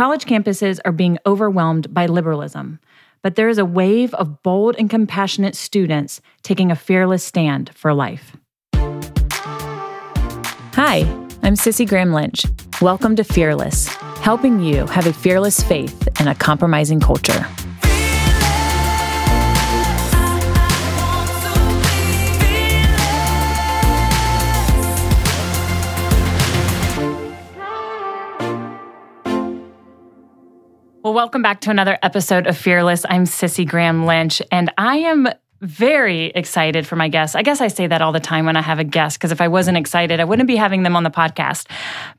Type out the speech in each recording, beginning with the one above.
College campuses are being overwhelmed by liberalism, but there is a wave of bold and compassionate students taking a fearless stand for life. Hi, I'm Cissie Graham Lynch. Welcome to Fearless, helping you have a fearless faith in a compromising culture. Well, welcome back to another episode of Fearless. I'm Cissie Graham Lynch, and I am very excited for my guests. I guess I say that all the time when I have a guest, because if I wasn't excited, I wouldn't be having them on the podcast.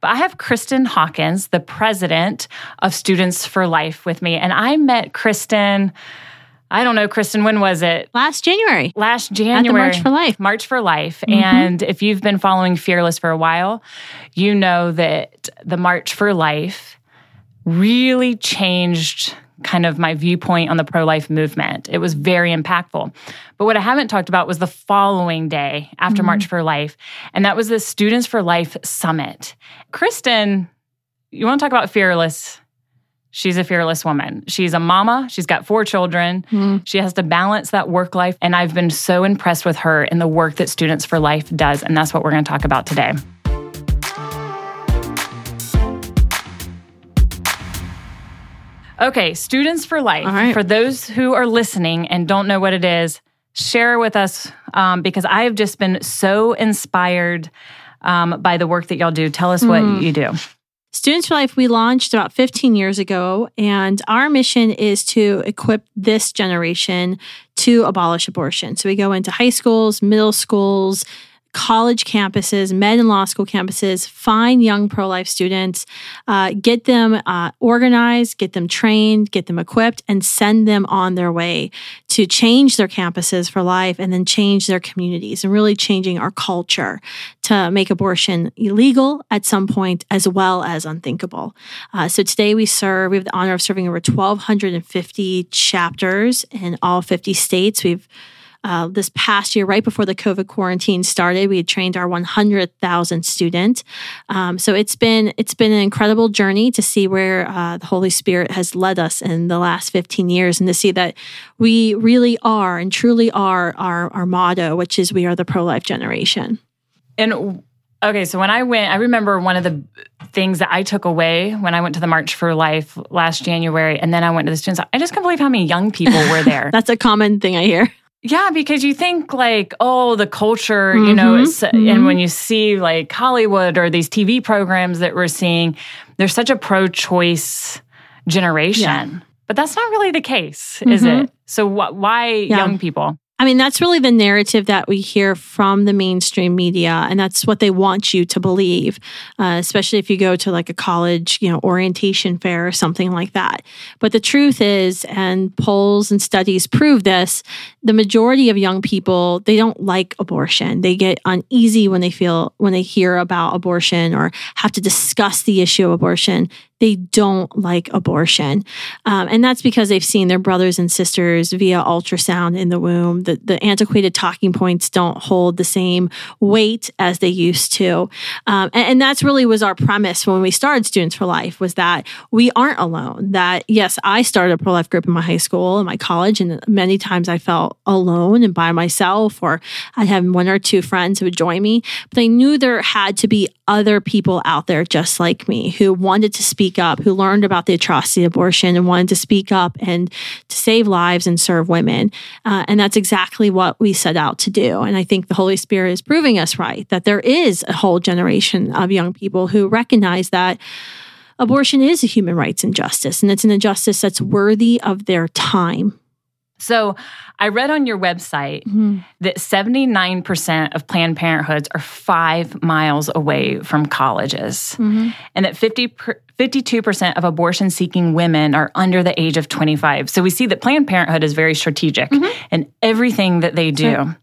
But I have Kristan Hawkins, the president of Students for Life, with me. And I met Kristan. I don't know, Kristan, when was it? Last January. Last January. March for Life. March for Life. Mm-hmm. And if you've been following Fearless for a while, you know that the March for Life really changed kind of my viewpoint on the pro life movement. It was very impactful. But what I haven't talked about was the following day after mm-hmm. March for Life, and that was the Students for Life Summit. Kristan, you want to talk about fearless? She's a fearless woman. She's a mama. She's got four children. Mm-hmm. She has to balance that work life. And I've been so impressed with her and the work that Students for Life does. And that's what we're going to talk about today. Okay, Students for Life. For those who are listening and don't know what it is, share with us um, because I have just been so inspired um, by the work that y'all do. Tell us what mm. you do. Students for Life, we launched about 15 years ago, and our mission is to equip this generation to abolish abortion. So we go into high schools, middle schools, college campuses, med and law school campuses, find young pro life students, uh, get them uh, organized, get them trained, get them equipped, and send them on their way to change their campuses for life and then change their communities and really changing our culture to make abortion illegal at some point as well as unthinkable. Uh, so today we serve, we have the honor of serving over 1,250 chapters in all 50 states. We've uh, this past year, right before the COVID quarantine started, we had trained our 100,000 student. Um, so it's been it's been an incredible journey to see where uh, the Holy Spirit has led us in the last 15 years, and to see that we really are and truly are our our motto, which is we are the pro life generation. And Okay, so when I went, I remember one of the things that I took away when I went to the March for Life last January, and then I went to the students. I just can't believe how many young people were there. That's a common thing I hear. Yeah, because you think like, oh, the culture, mm-hmm, you know, mm-hmm. and when you see like Hollywood or these TV programs that we're seeing, there's such a pro choice generation. Yeah. But that's not really the case, mm-hmm. is it? So wh- why yeah. young people? I mean, that's really the narrative that we hear from the mainstream media, and that's what they want you to believe, uh, especially if you go to like a college, you know, orientation fair or something like that. But the truth is, and polls and studies prove this, the majority of young people they don't like abortion. They get uneasy when they feel when they hear about abortion or have to discuss the issue of abortion they don't like abortion. Um, and that's because they've seen their brothers and sisters via ultrasound in the womb. The, the antiquated talking points don't hold the same weight as they used to. Um, and, and that's really was our premise when we started Students for Life was that we aren't alone. That yes, I started a pro-life group in my high school and my college, and many times I felt alone and by myself, or I'd have one or two friends who would join me. But I knew there had to be other people out there just like me who wanted to speak up, who learned about the atrocity of abortion and wanted to speak up and to save lives and serve women. Uh, and that's exactly what we set out to do. And I think the Holy Spirit is proving us right that there is a whole generation of young people who recognize that abortion is a human rights injustice and it's an injustice that's worthy of their time. So I read on your website mm-hmm. that 79% of Planned Parenthoods are five miles away from colleges, mm-hmm. and that 50 per, 52% of abortion seeking women are under the age of 25. So we see that Planned Parenthood is very strategic mm-hmm. in everything that they do. Sure.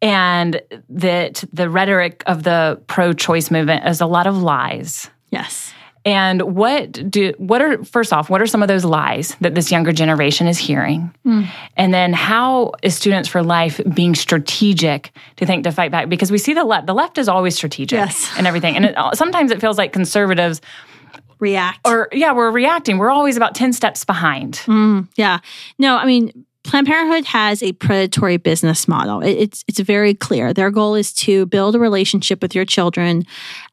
And that the rhetoric of the pro choice movement is a lot of lies. Yes. And what do what are first off, what are some of those lies that this younger generation is hearing? Mm. And then how is Students for Life being strategic to think to fight back? Because we see the left, the left is always strategic yes. and everything. And it, sometimes it feels like conservatives react. Or, yeah, we're reacting. We're always about 10 steps behind. Mm, yeah. No, I mean, Planned Parenthood has a predatory business model. It's it's very clear. Their goal is to build a relationship with your children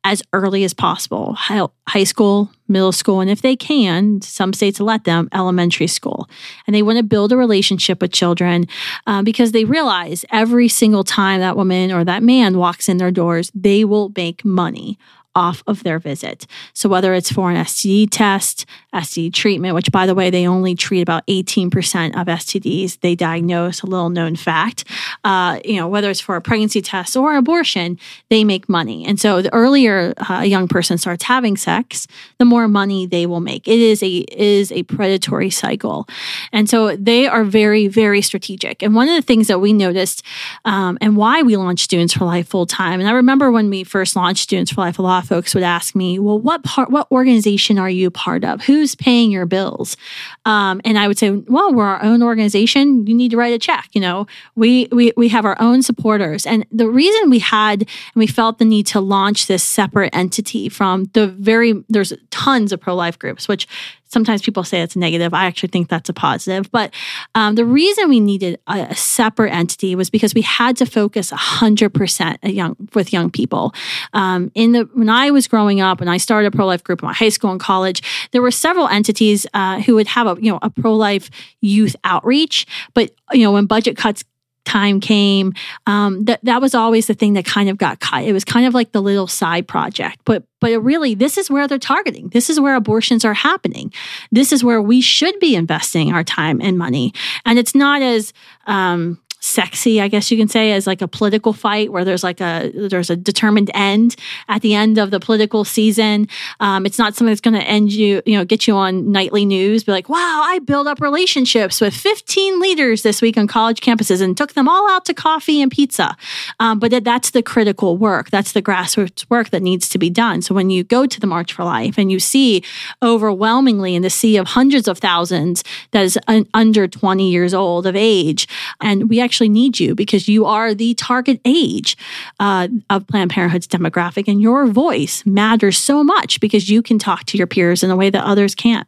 as early as possible, high school, middle school, and if they can, some states let them elementary school. And they want to build a relationship with children uh, because they realize every single time that woman or that man walks in their doors, they will make money off of their visit. So whether it's for an STD test, STD treatment, which by the way, they only treat about 18% of STDs they diagnose, a little known fact. Uh, you know, whether it's for a pregnancy test or abortion, they make money. And so the earlier uh, a young person starts having sex, the more money they will make. It is a is a predatory cycle. And so they are very, very strategic. And one of the things that we noticed um, and why we launched Students for Life full time, and I remember when we first launched Students for Life, a lot folks would ask me, well, what part, what organization are you part of? Who's paying your bills? Um, and I would say, well, we're our own organization. You need to write a check. You know, we we we have our own supporters, and the reason we had and we felt the need to launch this separate entity from the very there's tons of pro life groups, which sometimes people say it's negative. I actually think that's a positive. But um, the reason we needed a, a, separate entity was because we had to focus 100% young, with young people. Um, in the when I was growing up, when I started a pro life group in my high school and college, there were several entities uh, who would have a you know a pro life youth outreach. But you know when budget cuts time came, um, that that was always the thing that kind of got cut. It was kind of like the little side project, but but really, this is where they're targeting. This is where abortions are happening. This is where we should be investing our time and money. And it's not as um, sexy, I guess you can say, as like a political fight where there's like a there's a determined end at the end of the political season. Um, it's not something that's going to end you, you know, get you on nightly news. Be like, wow, I built up relationships with 15 leaders this week on college campuses and took them all out to coffee and pizza. Um, but that's the critical work. That's the grassroots work that needs to be done. So when you go to the March for Life and you see overwhelmingly in the sea of hundreds of thousands that is un- under 20 years old of age, and we actually need you because you are the target age uh, of Planned Parenthood's demographic, and your voice matters so much because you can talk to your peers in a way that others can't.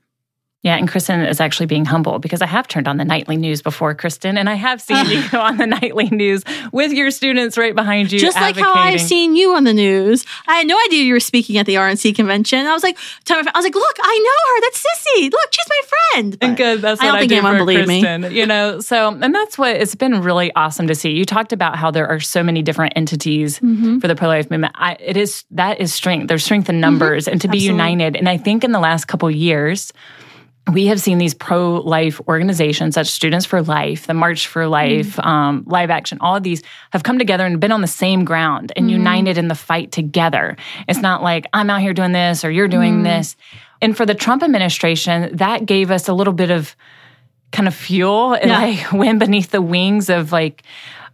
Yeah, and Kristan is actually being humble because I have turned on the nightly news before, Kristan, and I have seen you on the nightly news with your students right behind you. Just like how I've seen you on the news. I had no idea you were speaking at the RNC convention. I was like, I was like, look, I know her. That's Cissie. Look, she's my friend. But and good. That's what I, don't I think do anyone for Kristan. Me. You know, so and that's what it's been really awesome to see. You talked about how there are so many different entities mm-hmm. for the pro life movement. I, it is that is strength. There's strength in numbers, mm-hmm. and to Absolutely. be united. And I think in the last couple years we have seen these pro life organizations such as Students for Life, the March for Life, mm. um, Live Action, all of these have come together and been on the same ground and mm. united in the fight together. It's not like I'm out here doing this or you're doing mm. this. And for the Trump administration, that gave us a little bit of kind of fuel and yeah. like wind beneath the wings of like,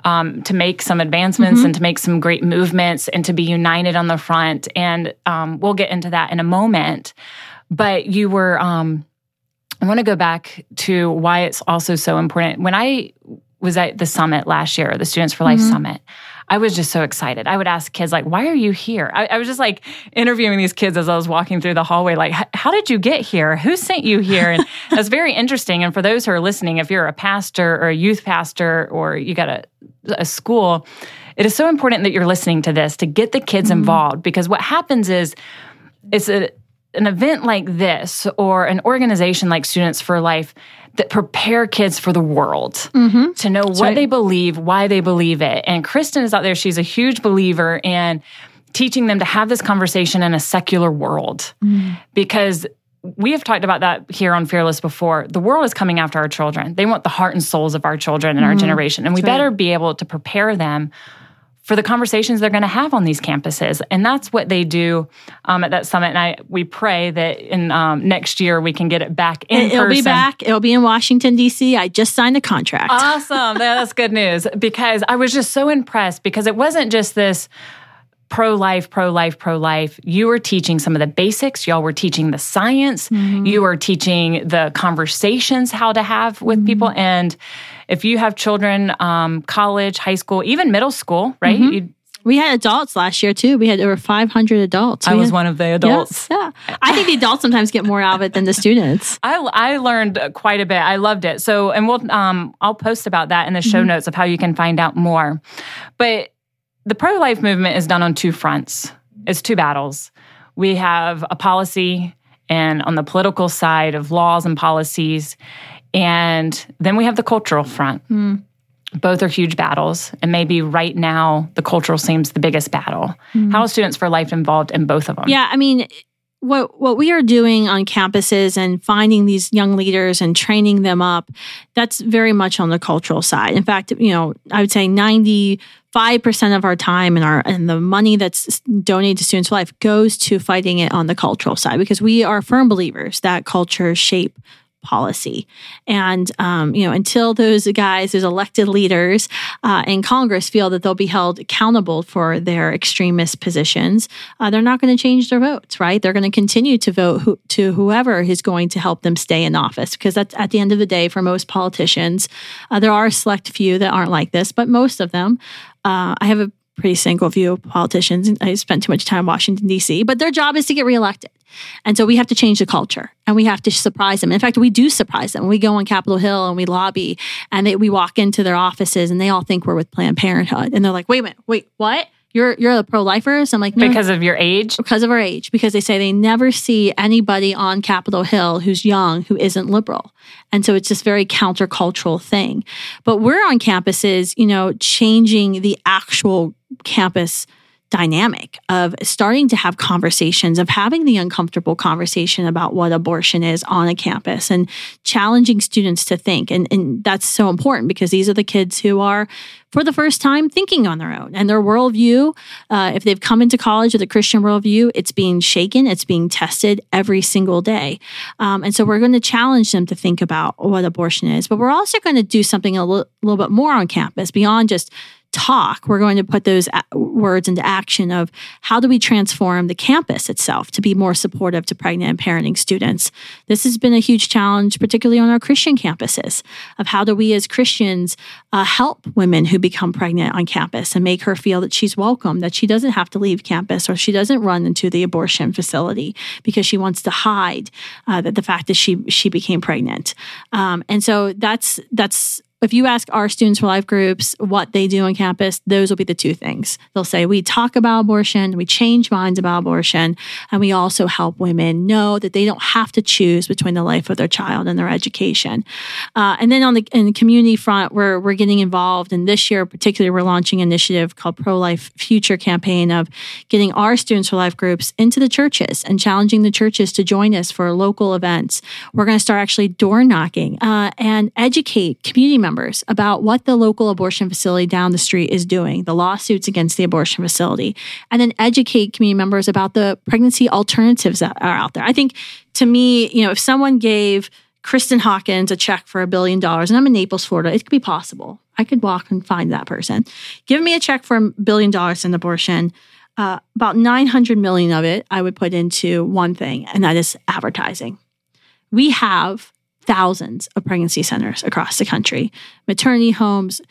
um, to make some advancements mm-hmm. and to make some great movements and to be united on the front. And um, we'll get into that in a moment. But you were, um, I want to go back to why it's also so important. When I was at the summit last year, the Students for Life mm-hmm. Summit, I was just so excited. I would ask kids, like, why are you here? I, I was just like interviewing these kids as I was walking through the hallway, like, how did you get here? Who sent you here? And it was very interesting. And for those who are listening, if you're a pastor or a youth pastor or you got a, a school, it is so important that you're listening to this to get the kids mm-hmm. involved because what happens is it's a an event like this or an organization like Students for Life that prepare kids for the world mm-hmm. to know That's what right. they believe, why they believe it. And Kristan is out there, she's a huge believer in teaching them to have this conversation in a secular world mm. because we have talked about that here on Fearless before. The world is coming after our children. They want the heart and souls of our children and mm-hmm. our generation. And we That's better right. be able to prepare them for the conversations they're going to have on these campuses. And that's what they do um, at that summit. And I, we pray that in um, next year we can get it back in It'll person. be back. It'll be in Washington, D.C. I just signed a contract. Awesome. that's good news because I was just so impressed because it wasn't just this pro life, pro life, pro life. You were teaching some of the basics. Y'all were teaching the science. Mm-hmm. You were teaching the conversations how to have with mm-hmm. people. And if you have children, um, college, high school, even middle school, right? Mm-hmm. We had adults last year too. We had over 500 adults. I was had- one of the adults. Yes, yeah. I think the adults sometimes get more out of it than the students. I, I learned quite a bit. I loved it. So, and we'll um, I'll post about that in the show notes of how you can find out more. But the pro life movement is done on two fronts. It's two battles. We have a policy, and on the political side of laws and policies, and then we have the cultural front. Hmm. Both are huge battles, and maybe right now the cultural seems the biggest battle. Hmm. How are Students for Life involved in both of them? Yeah, I mean, what what we are doing on campuses and finding these young leaders and training them up, that's very much on the cultural side. In fact, you know, I would say ninety five percent of our time and our and the money that's donated to Students for Life goes to fighting it on the cultural side because we are firm believers that culture shape policy. And, um, you know, until those guys, those elected leaders uh, in Congress feel that they'll be held accountable for their extremist positions, uh, they're not going to change their votes, right? They're going to continue to vote who, to whoever is going to help them stay in office. Because that's at the end of the day, for most politicians, uh, there are a select few that aren't like this, but most of them, uh, I have a pretty single view of politicians. I spent too much time in Washington, D.C., but their job is to get reelected. And so we have to change the culture and we have to surprise them. In fact, we do surprise them. We go on Capitol Hill and we lobby and they, we walk into their offices and they all think we're with Planned Parenthood. And they're like, wait a minute, wait, what? You're, you're a pro lifers? I'm like, no, Because of your age? because of our age, because they say they never see anybody on Capitol Hill who's young who isn't liberal. And so it's this very countercultural thing. But we're on campuses, you know, changing the actual campus dynamic of starting to have conversations, of having the uncomfortable conversation about what abortion is on a campus and challenging students to think. And, and that's so important because these are the kids who are, for the first time, thinking on their own. And their worldview, uh, if they've come into college with a Christian worldview, it's being shaken, it's being tested every single day. Um, and so we're going to challenge them to think about what abortion is. But we're also going to do something a little bit more on campus beyond just talk, we're going to put those words into action of how do we transform the campus itself to be more supportive to pregnant and parenting students. This has been a huge challenge, particularly on our Christian campuses, of how do we as Christians uh, help women who become pregnant on campus and make her feel that she's welcome, that she doesn't have to leave campus or she doesn't run into the abortion facility because she wants to hide uh, that the fact that she she became pregnant. Um, and so that's that's if you ask our students for life groups what they do on campus, those will be the two things. They'll say, we talk about abortion, we change minds about abortion, and we also help women know that they don't have to choose between the life of their child and their education. Uh, and then on the, the community front, we're, we're getting involved. And this year, particularly, we're launching an initiative called Pro Life Future campaign of getting our students for life groups into the churches and challenging the churches to join us for local events. We're going to start actually door knocking uh, and educate community members about what the local abortion facility down the street is doing, the lawsuits against the abortion facility, and then educate community members about the pregnancy alternatives that are out there. I think to me, you know, if someone gave Kristan Hawkins a check for a billion dollars, and I'm in Naples, Florida, it could be possible. I could walk and find that person. Give me a check for a billion dollars in abortion. Uh, about 900 million of it, I would put into one thing, and that is advertising. We have thousands of pregnancy centers across the country, maternity homes,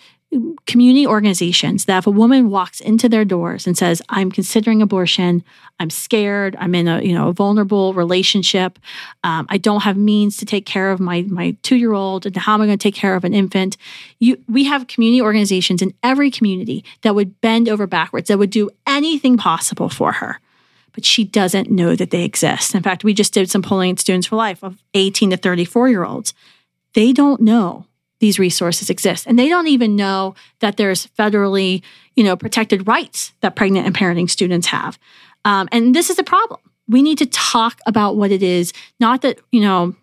community organizations that if a woman walks into their doors and says, I'm considering abortion, I'm scared, I'm in a you know a vulnerable relationship, um, I don't have means to take care of my my two year old, and how am I going to take care of an infant? You, we have community organizations in every community that would bend over backwards, that would do anything possible for her but she doesn't know that they exist. In fact, we just did some polling at Students for Life of 18 to 34 year olds. They don't know these resources exist. And they don't even know that there's federally, you know, protected rights that pregnant and parenting students have. Um, and this is a problem. We need to talk about what it is, not that, you know,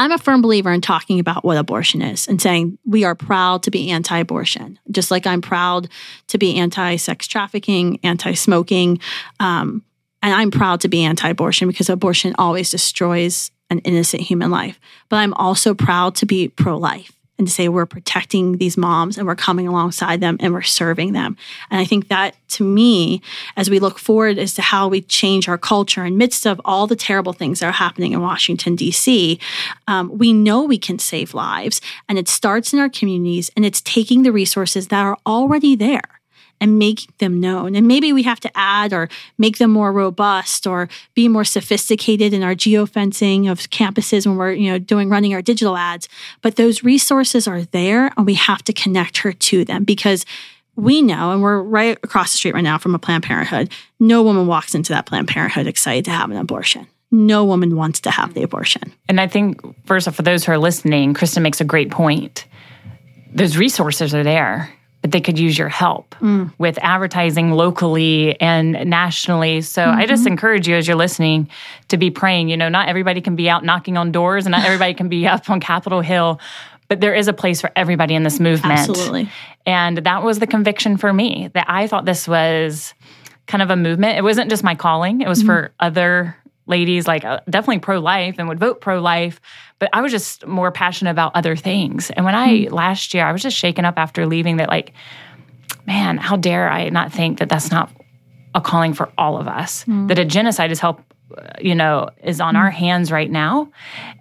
I'm a firm believer in talking about what abortion is and saying we are proud to be anti abortion, just like I'm proud to be anti sex trafficking, anti smoking. Um, and I'm proud to be anti abortion because abortion always destroys an innocent human life. But I'm also proud to be pro life and to say we're protecting these moms and we're coming alongside them and we're serving them. And I think that to me, as we look forward as to how we change our culture in midst of all the terrible things that are happening in Washington, D.C., um, we know we can save lives. And it starts in our communities and it's taking the resources that are already there and making them known. And maybe we have to add or make them more robust or be more sophisticated in our geofencing of campuses when we're, you know, doing running our digital ads. But those resources are there and we have to connect her to them because we know, and we're right across the street right now from a Planned Parenthood, no woman walks into that Planned Parenthood excited to have an abortion. No woman wants to have the abortion. And I think, first off, for those who are listening, Kristan makes a great point. Those resources are there, they could use your help mm. with advertising locally and nationally. So mm-hmm. I just mm-hmm. encourage you as you're listening to be praying. You know, not everybody can be out knocking on doors and not everybody can be up on Capitol Hill, but there is a place for everybody in this movement. Absolutely. And that was the conviction for me that I thought this was kind of a movement. It wasn't just my calling, it was mm-hmm. for other ladies, like uh, definitely pro life and would vote pro life. But I was just more passionate about other things. And when I mm-hmm. last year, I was just shaken up after leaving that, like, man, how dare I not think that that's not a calling for all of us? Mm-hmm. That a genocide is help, you know, is on our mm. hands right now.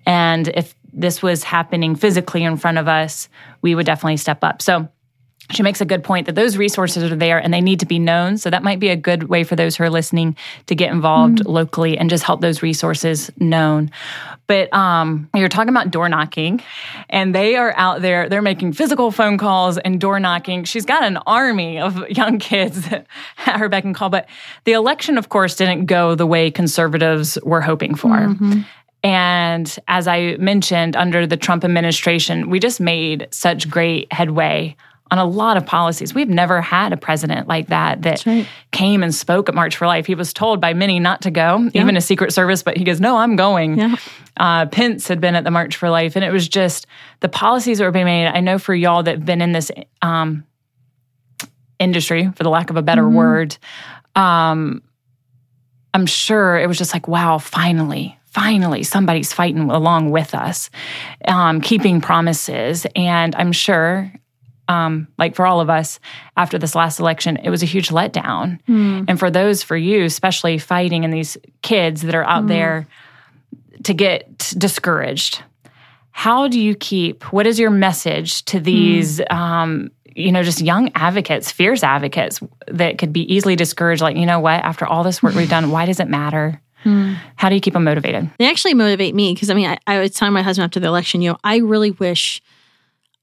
And if this was happening physically in front of us, we would definitely step up. So she makes a good point that those resources are there and they need to be known. So that might be a good way for those who are listening to get involved mm locally and just help those resources known. But um, you're talking about door knocking, and they are out there. They're making physical phone calls and door knocking. She's got an army of young kids at her beck and call. But the election, of course, didn't go the way conservatives were hoping for. Mm-hmm. And as I mentioned, under the Trump administration, we just made such great headway on a lot of policies. We've never had a president like that that right. came and spoke at March for Life. He was told by many not to go, yeah. even a Secret Service, but he goes, No, I'm going. Yeah. Uh, Pence had been at the March for Life, and it was just the policies that were being made. I know for y'all that have been in this um, industry, for the lack of a better mm-hmm. word, um, I'm sure it was just like, wow, finally, finally somebody's fighting along with us, um, keeping promises. And I'm sure, um, like for all of us after this last election, it was a huge letdown. Mm. And for those, for you, especially fighting and these kids that are out mm. there to get discouraged. How do you keep, what is your message to these, mm. um, you know, just young advocates, fierce advocates that could be easily discouraged? Like, you know what, after all this work we've done, why does it matter? Hmm. How do you keep them motivated? They actually motivate me because I mean, I, I was telling my husband after the election, you know, I really wish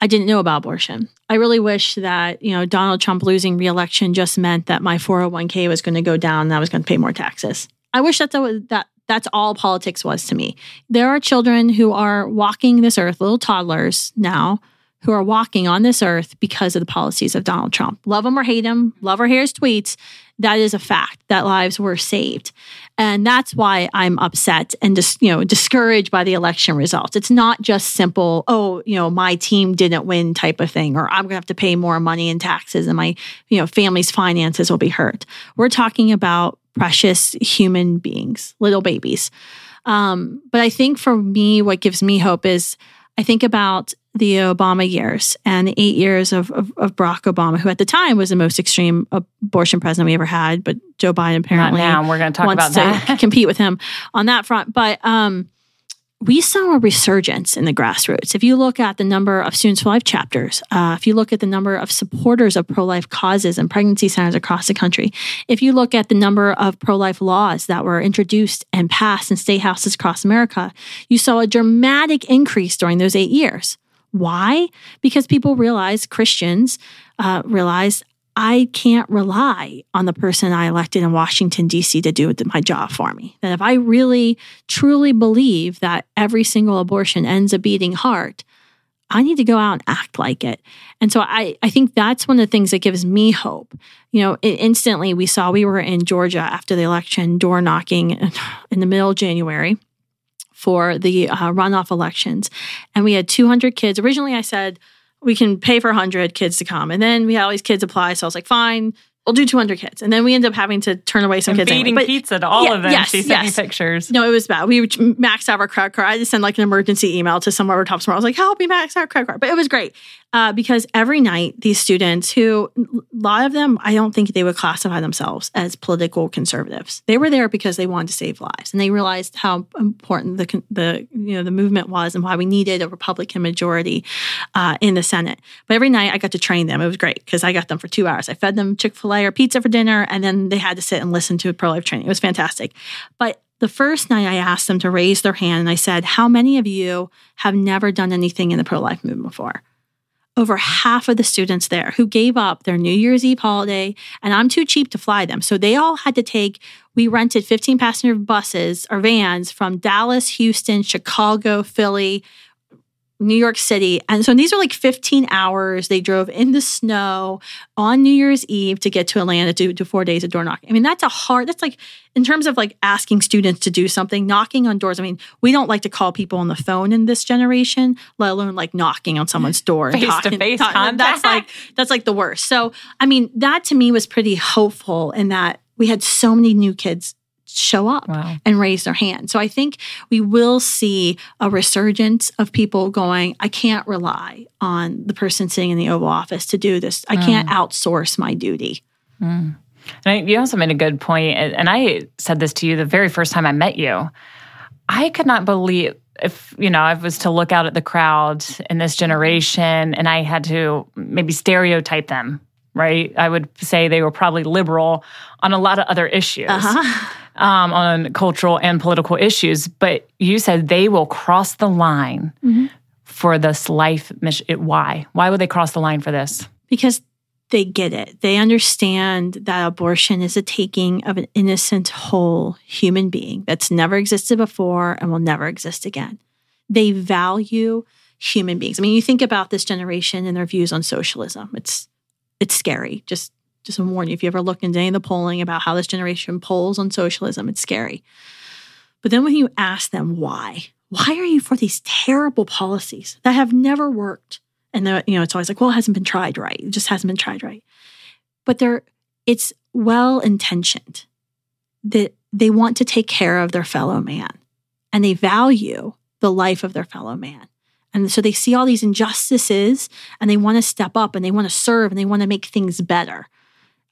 I didn't know about abortion. I really wish that, you know, Donald Trump losing reelection just meant that my 401k was going to go down and I was going to pay more taxes. I wish that that, that that's all politics was to me. There are children who are walking this earth, little toddlers now, who are walking on this earth because of the policies of Donald Trump. Love him or hate him, love or hate his tweets. That is a fact that lives were saved. And that's why I'm upset and just, you know, discouraged by the election results. It's not just simple, oh, you know, my team didn't win type of thing, or I'm going to have to pay more money in taxes and my, you know, family's finances will be hurt. We're talking about precious human beings, little babies. Um, but I think for me, what gives me hope is I think about the Obama years and the eight years of, of, of, Barack Obama, who at the time was the most extreme abortion president we ever had. But Joe Biden apparently Not now. We're going to talk about that. compete with him on that front. But um, we saw a resurgence in the grassroots. If you look at the number of Students for Life chapters, uh, if you look at the number of supporters of pro life causes and pregnancy centers across the country, if you look at the number of pro life laws that were introduced and passed in state houses across America, you saw a dramatic increase during those eight years. Why? Because people realize, Christians uh, realize, I can't rely on the person I elected in Washington, D.C. to do my job for me. That if I really, truly believe that every single abortion ends a beating heart, I need to go out and act like it. And so I, I think that's one of the things that gives me hope. You know, instantly we saw we were in Georgia after the election, door knocking in the middle of January for the uh, runoff elections. And we had 200 kids. Originally, I said, we can pay for 100 kids to come. And then we had all these kids apply. So I was like, fine, we'll do 200 kids. And then we end up having to turn away some and kids. Feeding anyway. pizza to all yeah, of them. yes, she sent yes. me pictures. No, it was bad. We maxed out our credit card. I had to send like an emergency email to some of our top smart. I was like, help me max out our credit card. But it was great uh, because every night these students who, a lot of them, I don't think they would classify themselves as political conservatives. They were there because they wanted to save lives and they realized how important the, the you know, the movement was and why we needed a Republican majority uh, in the Senate. But every night I got to train them. It was great because I got them for two hours. I fed them Chick fil A or pizza for dinner and then they had to sit and listen to pro life training. It was fantastic. But the first night I asked them to raise their hand and I said, How many of you have never done anything in the pro life movement before? Over half of the students there who gave up their New Year's Eve holiday, and I'm too cheap to fly them. So they all had to take, we rented 15 passenger buses or vans from Dallas, Houston, Chicago, Philly, New York City. And so these are like 15 hours. They drove in the snow on New Year's Eve to get to Atlanta to do four days of door knocking. I mean, that's a hard, that's like, in terms of like asking students to do something, knocking on doors. I mean, we don't like to call people on the phone in this generation, let alone like knocking on someone's door Face to face talking- That's like, that's like the worst. So, I mean, that to me was pretty hopeful in that we had so many new kids show up Wow. and raise their hand. So I think we will see a resurgence of people going, I can't rely on the person sitting in the Oval Office to do this. I can't outsource my duty. And I, you also made a good point, and and I said this to you the very first time I met you. I could not believe if you know I was to look out at the crowd in this generation, and I had to maybe stereotype them. Right, I would say they were probably liberal on a lot of other issues, Uh-huh. Um, on cultural and political issues. But you said they will cross the line Mhm. for this life mission. Why? Why would they cross the line for this? Because they get it. They understand that abortion is a taking of an innocent, whole human being that's never existed before and will never exist again. They value human beings. I mean, you think about this generation and their views on socialism. It's it's scary. Just just to warn you, if you ever look into any of the polling about how this generation polls on socialism, it's scary. But then when you ask them why, why are you for these terrible policies that have never worked? And you know, it's always like, well, it hasn't been tried right. It just hasn't been tried right. But they're it's well intentioned that they want to take care of their fellow man and they value the life of their fellow man. And so they see all these injustices and they want to step up and they want to serve and they want to make things better.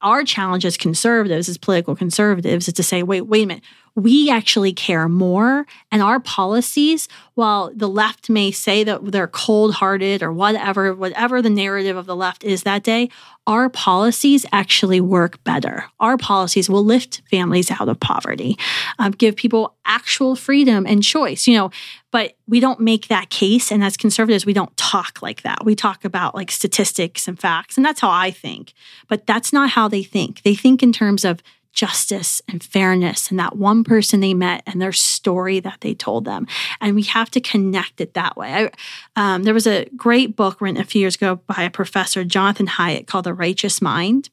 Our challenge as conservatives, as political conservatives, is to say, wait, wait a minute. We actually care more. And our policies, while the left may say that they're cold hearted or whatever, whatever the narrative of the left is that day, our policies actually work better. Our policies will lift families out of poverty, um, give people actual freedom and choice, you know, but we don't make that case. And as conservatives, we don't talk like that. We talk about like statistics and facts. And that's how I think. But that's not how they think. They think in terms of justice and fairness and that one person they met and their story that they told them. And we have to connect it that way. I, um, there was a great book written a few years ago by a professor, Jonathan Haidt, called The Righteous Mind.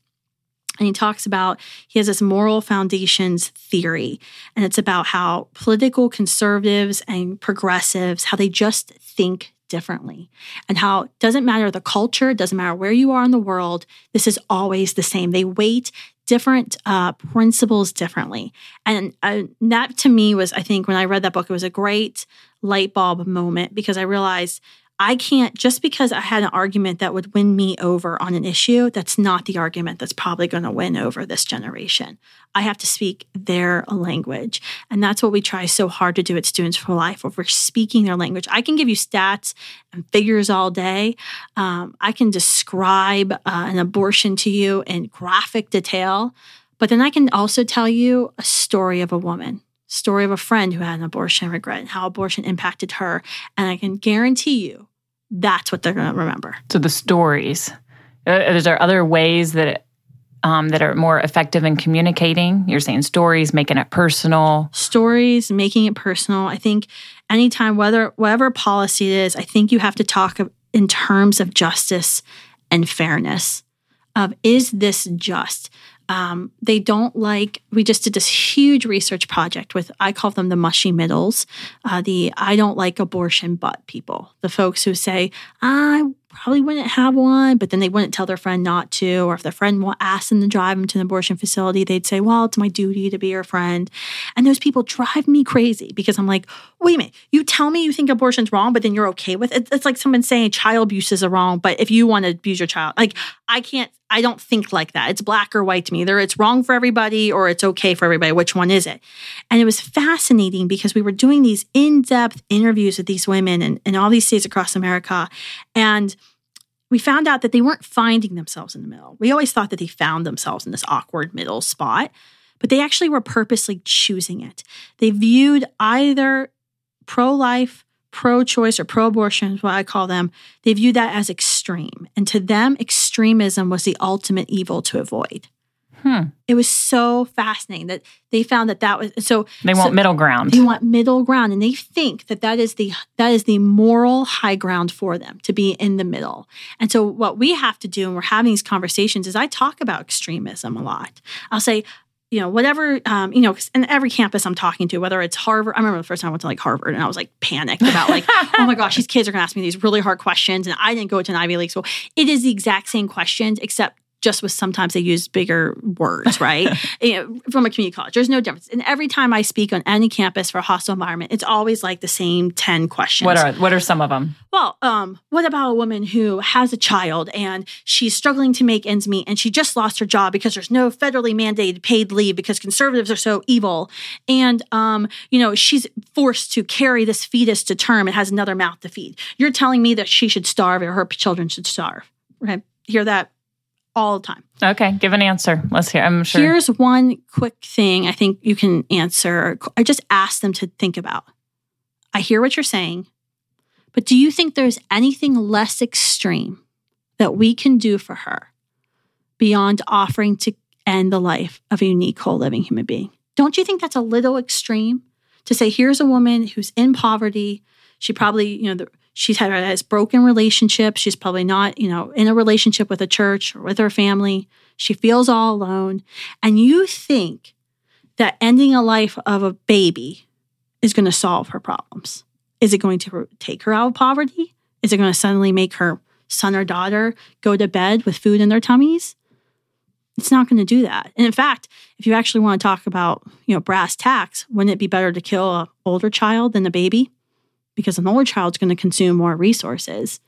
And he talks about, he has this moral foundations theory. And it's about how political conservatives and progressives, how they just think differently and how it doesn't matter the culture, doesn't matter where you are in the world, this is always the same. They weight different uh, principles differently. And uh, that to me was, I think, when I read that book, it was a great light bulb moment because I realized I can't, just because I had an argument that would win me over on an issue, that's not the argument that's probably going to win over this generation. I have to speak their language. And that's what we try so hard to do at Students for Life, where we're speaking their language. I can give you stats and figures all day. Um, I can describe uh, an abortion to you in graphic detail. But then I can also tell you a story of a woman story of a friend who had an abortion regret and how abortion impacted her. And I can guarantee you that's what they're going to remember. So the stories. Uh, Is there other ways that um, that are more effective in communicating? You're saying stories, making it personal. Stories, making it personal. I think anytime, whether whatever policy it is, I think you have to talk in terms of justice and fairness. Of is this just? Um, they don't like. We just did this huge research project with I call them the mushy middles, uh, the I don't like abortion but people, the folks who say I probably wouldn't have one, but then they wouldn't tell their friend not to. Or if their friend asked them to drive them to an abortion facility, they'd say, Well, it's my duty to be your friend. And those people drive me crazy because I'm like, Wait a minute, you tell me you think abortion's wrong, but then you're okay with it. It's like someone saying child abuse is wrong, but if you want to abuse your child, like I can't, I don't think like that. It's black or white to me. Either it's wrong for everybody or it's okay for everybody. Which one is it? And it was fascinating because we were doing these in depth interviews with these women in, in all these states across America. And we found out that they weren't finding themselves in the middle. We always thought that they found themselves in this awkward middle spot, but they actually were purposely choosing it. They viewed either pro life, pro choice, or pro abortion, is what I call them. They view that as extreme. And to them, extremism was the ultimate evil to avoid. Hmm. It was so fascinating that they found that that was so. They want so middle ground. They want middle ground, and they think that that is the that is the moral high ground for them to be in the middle. And so, what we have to do, and we're having these conversations, is I talk about extremism a lot. I'll say, you know, whatever, um, you know, 'cause in every campus I'm talking to, whether it's Harvard, I remember the first time I went to like Harvard and I was like panicked about like, oh my gosh, these kids are going to ask me these really hard questions. And I didn't go to an Ivy League school. It is the exact same questions, except just with sometimes they use bigger words, right? you know, from a community college, there's no difference. And every time I speak on any campus for a hostile environment, it's always like the same 10 questions. what are what are some of them? Well, um, what about a woman who has a child and she's struggling to make ends meet and she just lost her job because there's no federally mandated paid leave because conservatives are so evil. And, um, you know, she's forced to carry this fetus to term and has another mouth to feed. You're telling me that she should starve or her children should starve. Right? Hear that all the time. Okay, give an answer. Let's hear. I'm sure. Here's one quick thing I think you can answer. I just ask them to think about. I hear what you're saying, but do you think there's anything less extreme that we can do for her beyond offering to end the life of a unique, whole living human being? Don't you think that's a little extreme to say, here's a woman who's in poverty? She probably, you know, the, she's had has broken relationships. She's probably not, you know, in a relationship with a church or with her family. She feels all alone. And you think that ending a life of a baby is going to solve her problems. Is it going to take her out of poverty? Is it going to suddenly make her son or daughter go to bed with food in their tummies? It's not going to do that. And in fact, if you actually want to talk about, you know, brass tacks, wouldn't it be better to kill an older child than a baby? Because an older child's going to consume more resources.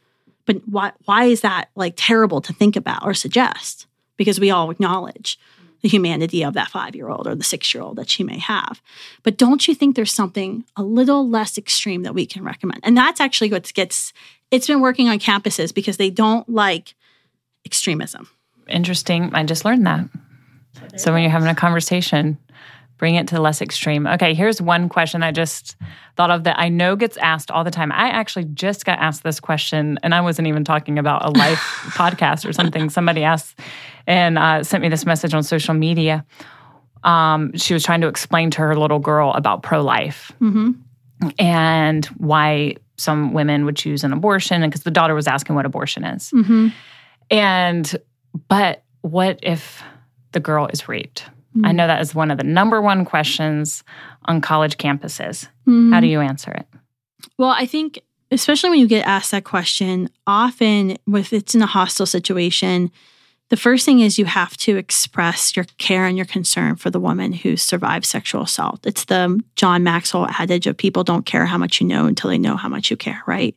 But why why is that like terrible to think about or suggest? Because we all acknowledge the humanity of that five year old or the six year old that she may have. But don't you think there's something a little less extreme that we can recommend? And that's actually what gets it's been working on campuses because they don't like extremism. Interesting. I just learned that. So when you're having a conversation, bring it to the less extreme. Okay, here's one question I just thought of that I know gets asked all the time. I actually just got asked this question, and I wasn't even talking about a life podcast or something. Somebody asked and uh, sent me this message on social media. Um, she was trying to explain to her little girl about pro life Mm-hmm. and why some women would choose an abortion, and because the daughter was asking what abortion is. Mm-hmm. And, but what if the girl is raped? I mm-hmm. know that is one of the number one questions on college campuses. How do mm-hmm. you answer it? Well, I think especially when you get asked that question, often if it's in a hostile situation, the first thing is you have to express your care and your concern for the woman who survived sexual assault. It's the John Maxwell adage of people don't care how much you know until they know how much you care, right?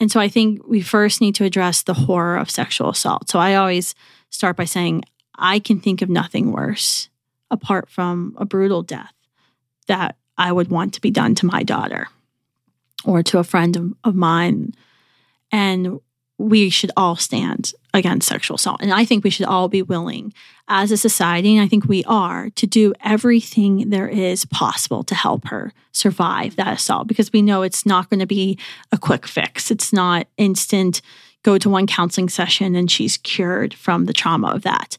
And so I think we first need to address the horror of sexual assault. So I always start by saying, I can think of nothing worse apart from a brutal death that I would want to be done to my daughter or to a friend of, of mine. And we should all stand against sexual assault. And I think we should all be willing as a society, and I think we are, to do everything there is possible to help her survive that assault because we know it's not going to be a quick fix. It's not instant, go to one counseling session and she's cured from the trauma of that.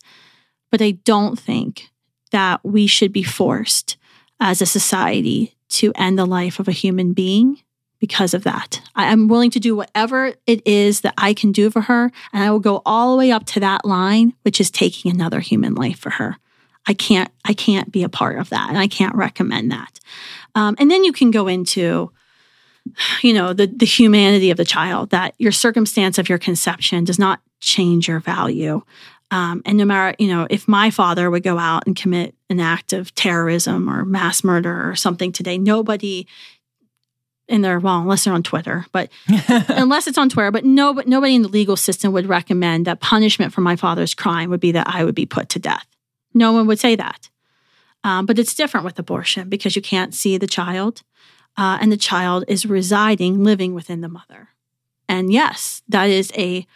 But I don't think that we should be forced as a society to end the life of a human being because of that. I am willing to do whatever it is that I can do for her, and I will go all the way up to that line, which is taking another human life for her. I can't, I can't be a part of that, and I can't recommend that. Um, and then you can go into you know, the, the humanity of the child, that your circumstance of your conception does not change your value. Um, and no matter, you know, if my father would go out and commit an act of terrorism or mass murder or something today, nobody in their well, unless they're on Twitter, but unless it's on Twitter, but no, but nobody in the legal system would recommend that punishment for my father's crime would be that I would be put to death. No one would say that. Um, but it's different with abortion because you can't see the child, uh, and the child is residing, living within the mother. And yes, that is a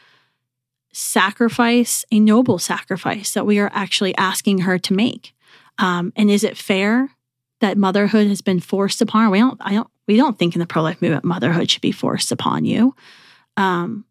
sacrifice, a noble sacrifice that we are actually asking her to make. Um, and is it fair that motherhood has been forced upon her? We don't. I don't. We don't think in the pro life movement motherhood should be forced upon you. Um,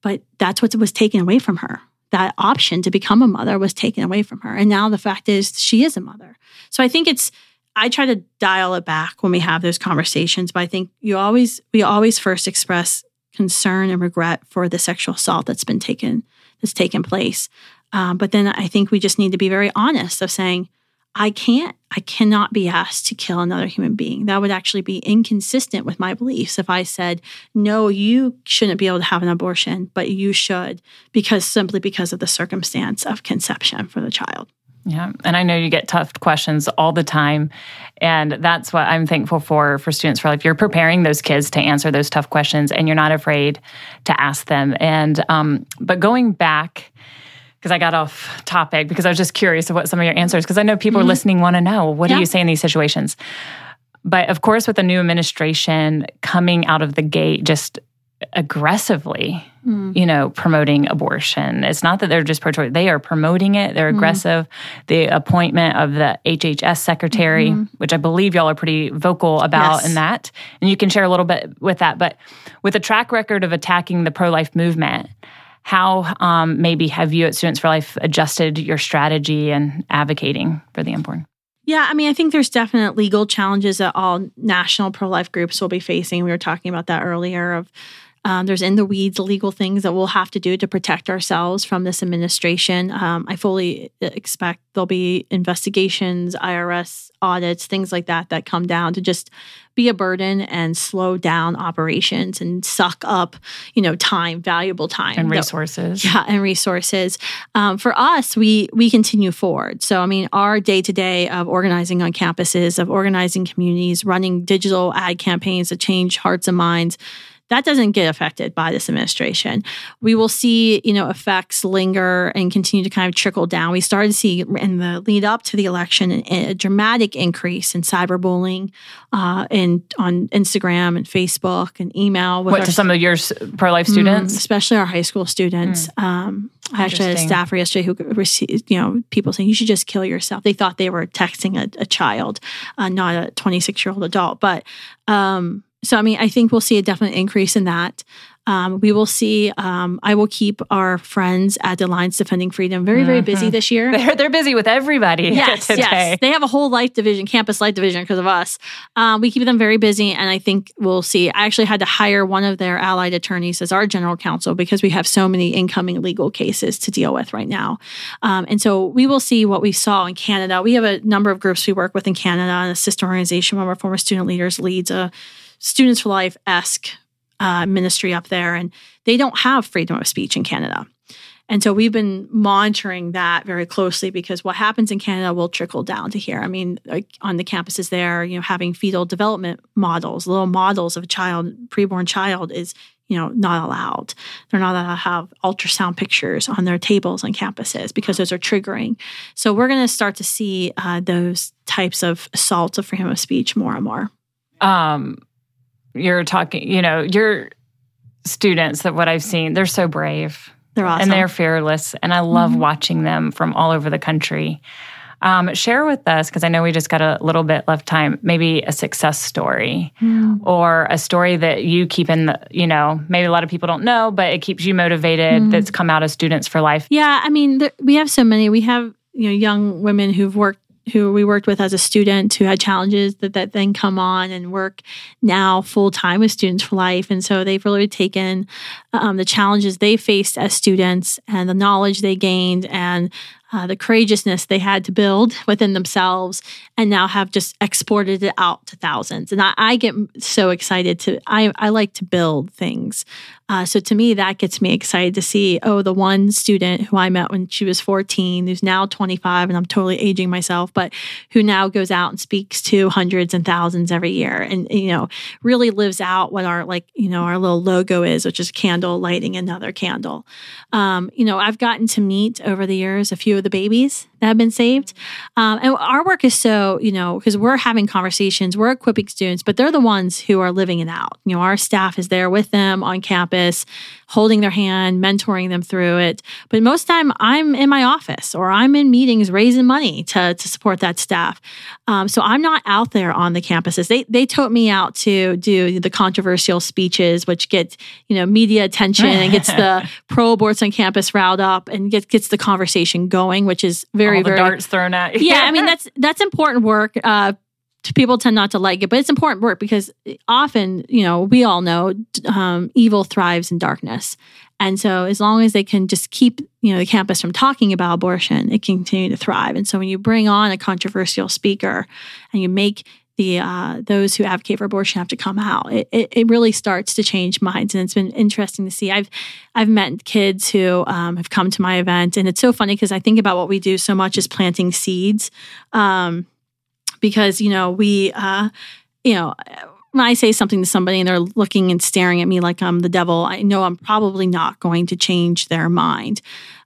but that's what was taken away from her that option to become a mother was taken away from her. And now the fact is she is a mother. So I think it's I try to dial it back when we have those conversations, but I think you always we always first express concern and regret for the sexual assault that's been taken that's taken place. Um, but then I think we just need to be very honest of saying, I can't, I cannot be asked to kill another human being. That would actually be inconsistent with my beliefs if I said, no, you shouldn't be able to have an abortion, but you should, because simply because of the circumstance of conception for the child. Yeah. And I know you get tough questions all the time. And that's what I'm thankful for for Students for Life. You're preparing those kids to answer those tough questions and you're not afraid to ask them. And, um, but going back, because I got off topic because I was just curious of what some of your answers, because I know people mm-hmm. are listening want to know what yeah. do you say in these situations? But of course, with the new administration coming out of the gate, just aggressively, mm. you know, promoting abortion. It's not that they're just pro choice, they are promoting it. They're mm. aggressive. The appointment of the HHS secretary, mm-hmm. which I believe y'all are pretty vocal about yes. in that. And you can share a little bit with that. But with a track record of attacking the pro life movement, how um, maybe have you at Students for Life adjusted your strategy and advocating for the unborn? Yeah, I mean, I think there's definite legal challenges that all national pro life groups will be facing. We were talking about that earlier of um, there's in the weeds legal things that we'll have to do to protect ourselves from this administration. Um, I fully expect there'll be investigations, IRS audits, things like that that come down to just be a burden and slow down operations and suck up, you know, time, valuable time and resources. Yeah, and resources. Um, for us, we we continue forward. So, I mean, our day to day of organizing on campuses, of organizing communities, running digital ad campaigns to change hearts and minds that doesn't get affected by this administration. We will see, you know, effects linger and continue to kind of trickle down. We started to see in the lead up to the election a, dramatic increase in cyberbullying uh, in on Instagram and Facebook and email. With what our, to some of your pro life students, mm, especially our high school students. Mm. Um, I actually had a staffer yesterday who received, you know, people saying you should just kill yourself. They thought they were texting a, a child, uh, not a 26 year old adult. But um, so, I mean, I think we'll see a definite increase in that. Um, we will see. Um, I will keep our friends at the Alliance Defending Freedom very, very busy mm-hmm. this year. They're they're busy with everybody. Yes, today. yes. They have a whole life division, campus life division, because of us. Um, we keep them very busy, and I think we'll see. I actually had to hire one of their allied attorneys as our general counsel because we have so many incoming legal cases to deal with right now. Um, and so we will see what we saw in Canada. We have a number of groups we work with in Canada, and a sister organization, one of our former student leaders leads a Students for Life esque uh, ministry up there, and they don't have freedom of speech in Canada. And so we've been monitoring that very closely because what happens in Canada will trickle down to here. I mean, like on the campuses there, you know, having fetal development models, little models of a child, preborn child is, you know, not allowed. They're not allowed to have ultrasound pictures on their tables on campuses because those are triggering. So we're going to start to see uh, those types of assaults of freedom of speech more and more. Um, you're talking, you know, your students that what I've seen, they're so brave. They're awesome. And they're fearless. And I love mm-hmm. watching them from all over the country. Um, share with us, because I know we just got a little bit left time, maybe a success story mm. or a story that you keep in the, you know, maybe a lot of people don't know, but it keeps you motivated mm. that's come out of Students for Life. Yeah. I mean, there, we have so many. We have, you know, young women who've worked who we worked with as a student who had challenges that, that then come on and work now full time with Students for Life. And so they've really taken um, the challenges they faced as students and the knowledge they gained and uh, the courageousness they had to build within themselves and now have just exported it out to thousands. And I, I get so excited to, I, I like to build things. Uh, so to me, that gets me excited to see, oh, the one student who I met when she was 14, who's now 25, and I'm totally aging myself, but who now goes out and speaks to hundreds and thousands every year and, you know, really lives out what our, like, you know, our little logo is, which is candle lighting another candle. Um, you know, I've gotten to meet over the years a few of the babies that have been saved. Um, and our work is so, you know, because we're having conversations, we're equipping students, but they're the ones who are living it out. You know, our staff is there with them on campus, holding their hand, mentoring them through it. But most time I'm in my office or I'm in meetings raising money to, to support that staff. Um, so I'm not out there on the campuses. They, they tote me out to do the controversial speeches, which get, you know, media attention and gets the pro aborts on campus riled up and gets, gets the conversation going, which is very, All the very darts thrown at you. yeah, I mean that's that's important work. Uh, people tend not to like it, but it's important work because often, you know, we all know um, evil thrives in darkness, and so as long as they can just keep you know the campus from talking about abortion, it can continue to thrive. And so when you bring on a controversial speaker and you make the uh, those who advocate for abortion have to come out. It, it, it, really starts to change minds, and it's been interesting to see. I've I've met kids who um, have come to my event, and it's so funny because I think about what we do so much as planting seeds, um, because you know we uh, you know when I say something to somebody and they're looking and staring at me like I'm the devil, I know I'm probably not going to change their mind.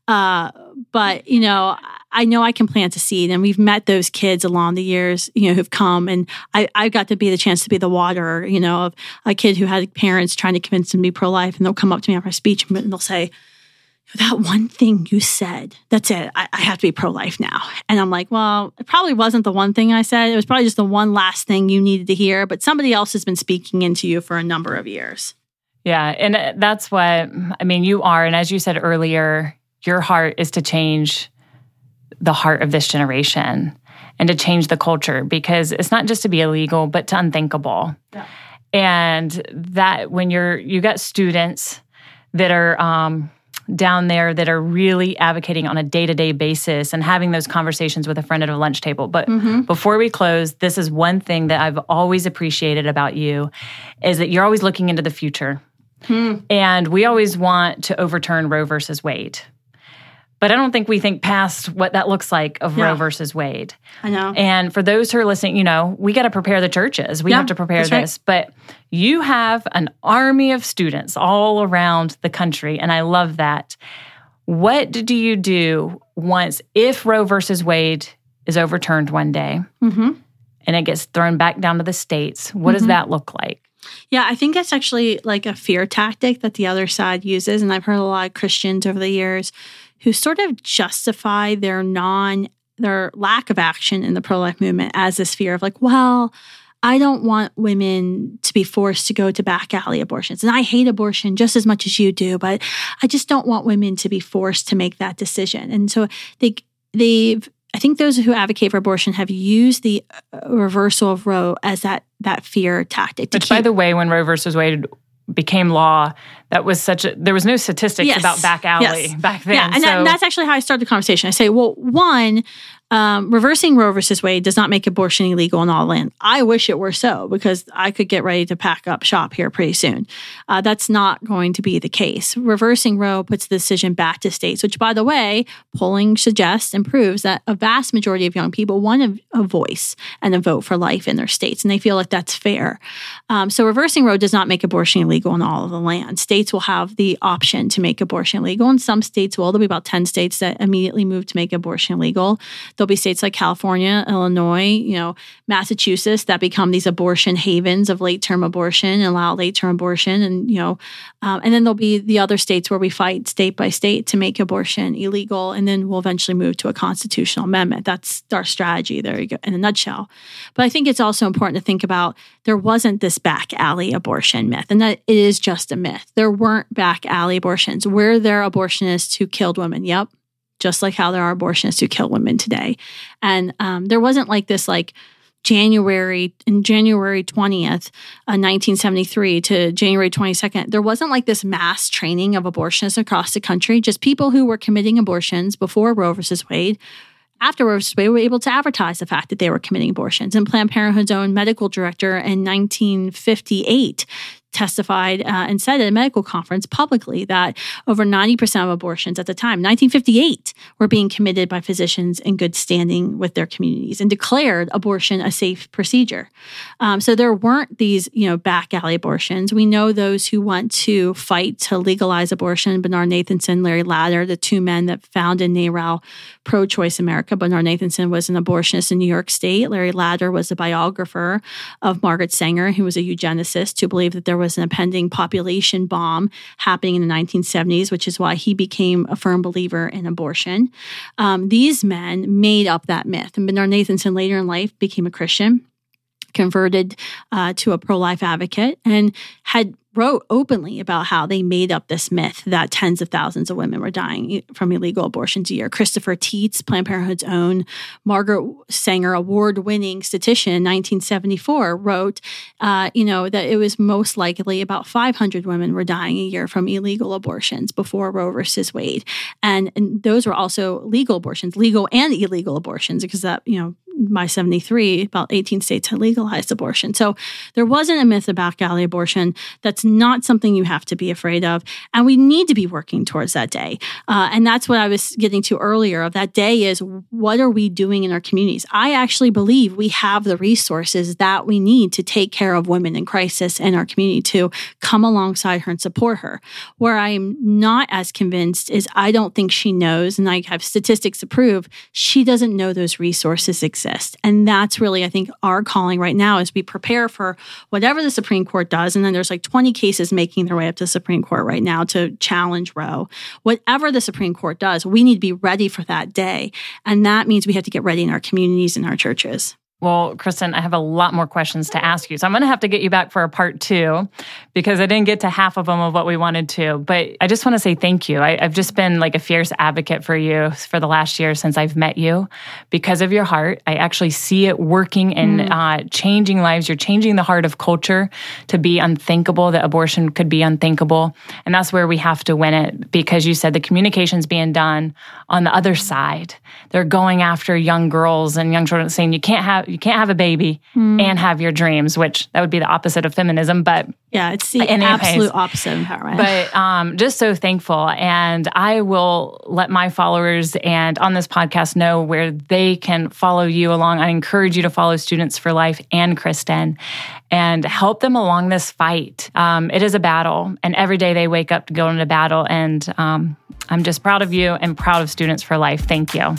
Uh, but you know I know I can plant a seed, and we've met those kids along the years, you know, who've come, and I, I got to be the chance to be the waterer, you know, of a kid who had parents trying to convince them to be pro life, and they'll come up to me after a speech and they'll say, "That one thing you said, that's it. I, I have to be pro life now." And I'm like, "Well, it probably wasn't the one thing I said. It was probably just the one last thing you needed to hear, but somebody else has been speaking into you for a number of years." Yeah, and uh, that's what I mean. You are, and as you said earlier, your heart is to change the heart of this generation and to change the culture because it's not just to be illegal, but to unthinkable. Yeah. And that when you're, you got students that are, um, down there that are really advocating on a day to day basis and having those conversations with a friend at a lunch table. But mm-hmm. before we close, this is one thing that I've always appreciated about you is that you're always looking into the future. Hmm. And we always want to overturn Roe versus Wade. But I don't think we think past what that looks like of yeah. Roe versus Wade. I know. And for those who are listening, you know, we got to prepare the churches. We yeah, have to prepare this. Right. But you have an army of students all around the country. And I love that. What do you do once, if Roe versus Wade is overturned one day mm-hmm. and it gets thrown back down to the states? What mm-hmm. does that look like? Yeah, I think that's actually like a fear tactic that the other side uses. And I've heard a lot of Christians over the years who sort of justify their non their lack of action in the pro life movement as this fear of like, well, I don't want women to be forced to go to back alley abortions. And I hate abortion just as much as you do, but I just don't want women to be forced to make that decision. And so they they've I think those who advocate for abortion have used the uh, reversal of Roe as that that fear tactic. Which, keep, by the way, when Roe versus Wade became law, that was such a there was no statistics yes. about back alley yes. back then. Yeah, and, so. that, and, that's actually how I started the conversation. I say, well, one, um, reversing Roe versus Wade does not make abortion illegal in all land. I wish it were so because I could get ready to pack up shop here pretty soon. Uh, that's not going to be the case. Reversing Roe puts the decision back to states, which, by the way, polling suggests and proves that a vast majority of young people want a, a voice and a vote for life in their states, and they feel like that's fair. Um, so, reversing Roe does not make abortion illegal in all of the land. States will have the option to make abortion legal, and some states will. There'll be about 10 states that immediately move to make abortion legal. There'll be states like California, Illinois, you know, Massachusetts that become these abortion havens of late term abortion and allow late term abortion. And, you know, um, and then there'll be the other states where we fight state by state to make abortion illegal. And then we'll eventually move to a constitutional amendment. That's our strategy there you go in a nutshell. But I think it's also important to think about there wasn't this back alley abortion myth, and that it is just a myth. There weren't back alley abortions. Were there abortionists who killed women? Yep just like how there are abortionists who kill women today. And um, there wasn't like this like January in January 20th, uh, 1973 to January 22nd, there wasn't like this mass training of abortionists across the country, just people who were committing abortions before Roe versus Wade. Afterwards, they were able to advertise the fact that they were committing abortions. And Planned Parenthood's own medical director in 1958 testified uh, and said at a medical conference publicly that over 90% of abortions at the time, 1958, were being committed by physicians in good standing with their communities and declared abortion a safe procedure. Um, so there weren't these, you know, back alley abortions. We know those who want to fight to legalize abortion, Bernard Nathanson, Larry Lader, the two men that founded NARAL Pro Choice America. Bernard Nathanson was an abortionist in New York State. Larry Lader was a biographer of Margaret Sanger, who was a eugenicist who believed that there was an impending population bomb happening in the 1970s, which is why he became a firm believer in abortion. Um, these men made up that myth. And Bernard Nathanson later in life became a Christian converted uh, to a pro life advocate and had wrote openly about how they made up this myth that tens of thousands of women were dying from illegal abortions a year. Christopher Tietze, Planned Parenthood's own Margaret Sanger award winning statistician in 1974, wrote, uh, you know, that it was most likely about 500 women were dying a year from illegal abortions before Roe versus Wade. And, and those were also legal abortions, legal and illegal abortions, because that, you know, by 73, about 18 states had legalized abortion. So there wasn't a myth about alley abortion. That's not something you have to be afraid of. And we need to be working towards that day. Uh, and that's what I was getting to earlier of that day is what are we doing in our communities? I actually believe we have the resources that we need to take care of women in crisis in our community to come alongside her and support her. Where I'm not as convinced is I don't think she knows, and I have statistics to prove she doesn't know those resources exist exist. And that's really, I think, our calling right now is we prepare for whatever the Supreme Court does. And then there's like 20 cases making their way up to the Supreme Court right now to challenge Roe. Whatever the Supreme Court does, we need to be ready for that day. And that means we have to get ready in our communities and our churches. Well, Kristan, I have a lot more questions to ask you. So I'm going to have to get you back for a part two because I didn't get to half of them of what we wanted to. But I just want to say thank you. I, have just been like a fierce advocate for you for the last year since I've met you because of your heart. I actually see it working and mm. uh, changing lives. You're changing the heart of culture to be unthinkable, that abortion could be unthinkable. And that's where we have to win it because you said the communication's being done on the other side. They're going after young girls and young children saying you can't have you can't have a baby mm. and have your dreams, which that would be the opposite of feminism. But yeah, it's the absolute opposite of empowerment. But um, just so thankful, and I will let my followers and on this podcast know where they can follow you along. I encourage you to follow Students for Life and Kristan, and help them along this fight. Um, it is a battle, and every day they wake up to go into battle. And um, I'm just proud of you and proud of Students for Life. Thank you.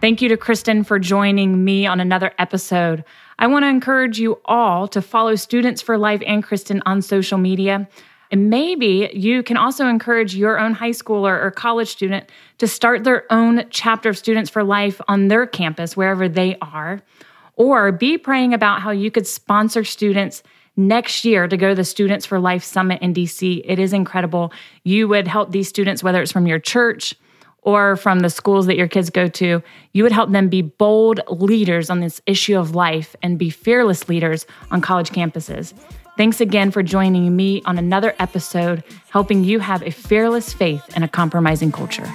Thank you to Kristan for joining me on another episode. I want to encourage you all to follow Students for Life and Kristan on social media. And maybe you can also encourage your own high schooler or college student to start their own chapter of Students for Life on their campus, wherever they are. Or be praying about how you could sponsor students next year to go to the Students for Life Summit in DC. It is incredible. You would help these students, whether it's from your church, or from the schools that your kids go to, you would help them be bold leaders on this issue of life and be fearless leaders on college campuses. Thanks again for joining me on another episode, helping you have a fearless faith in a compromising culture.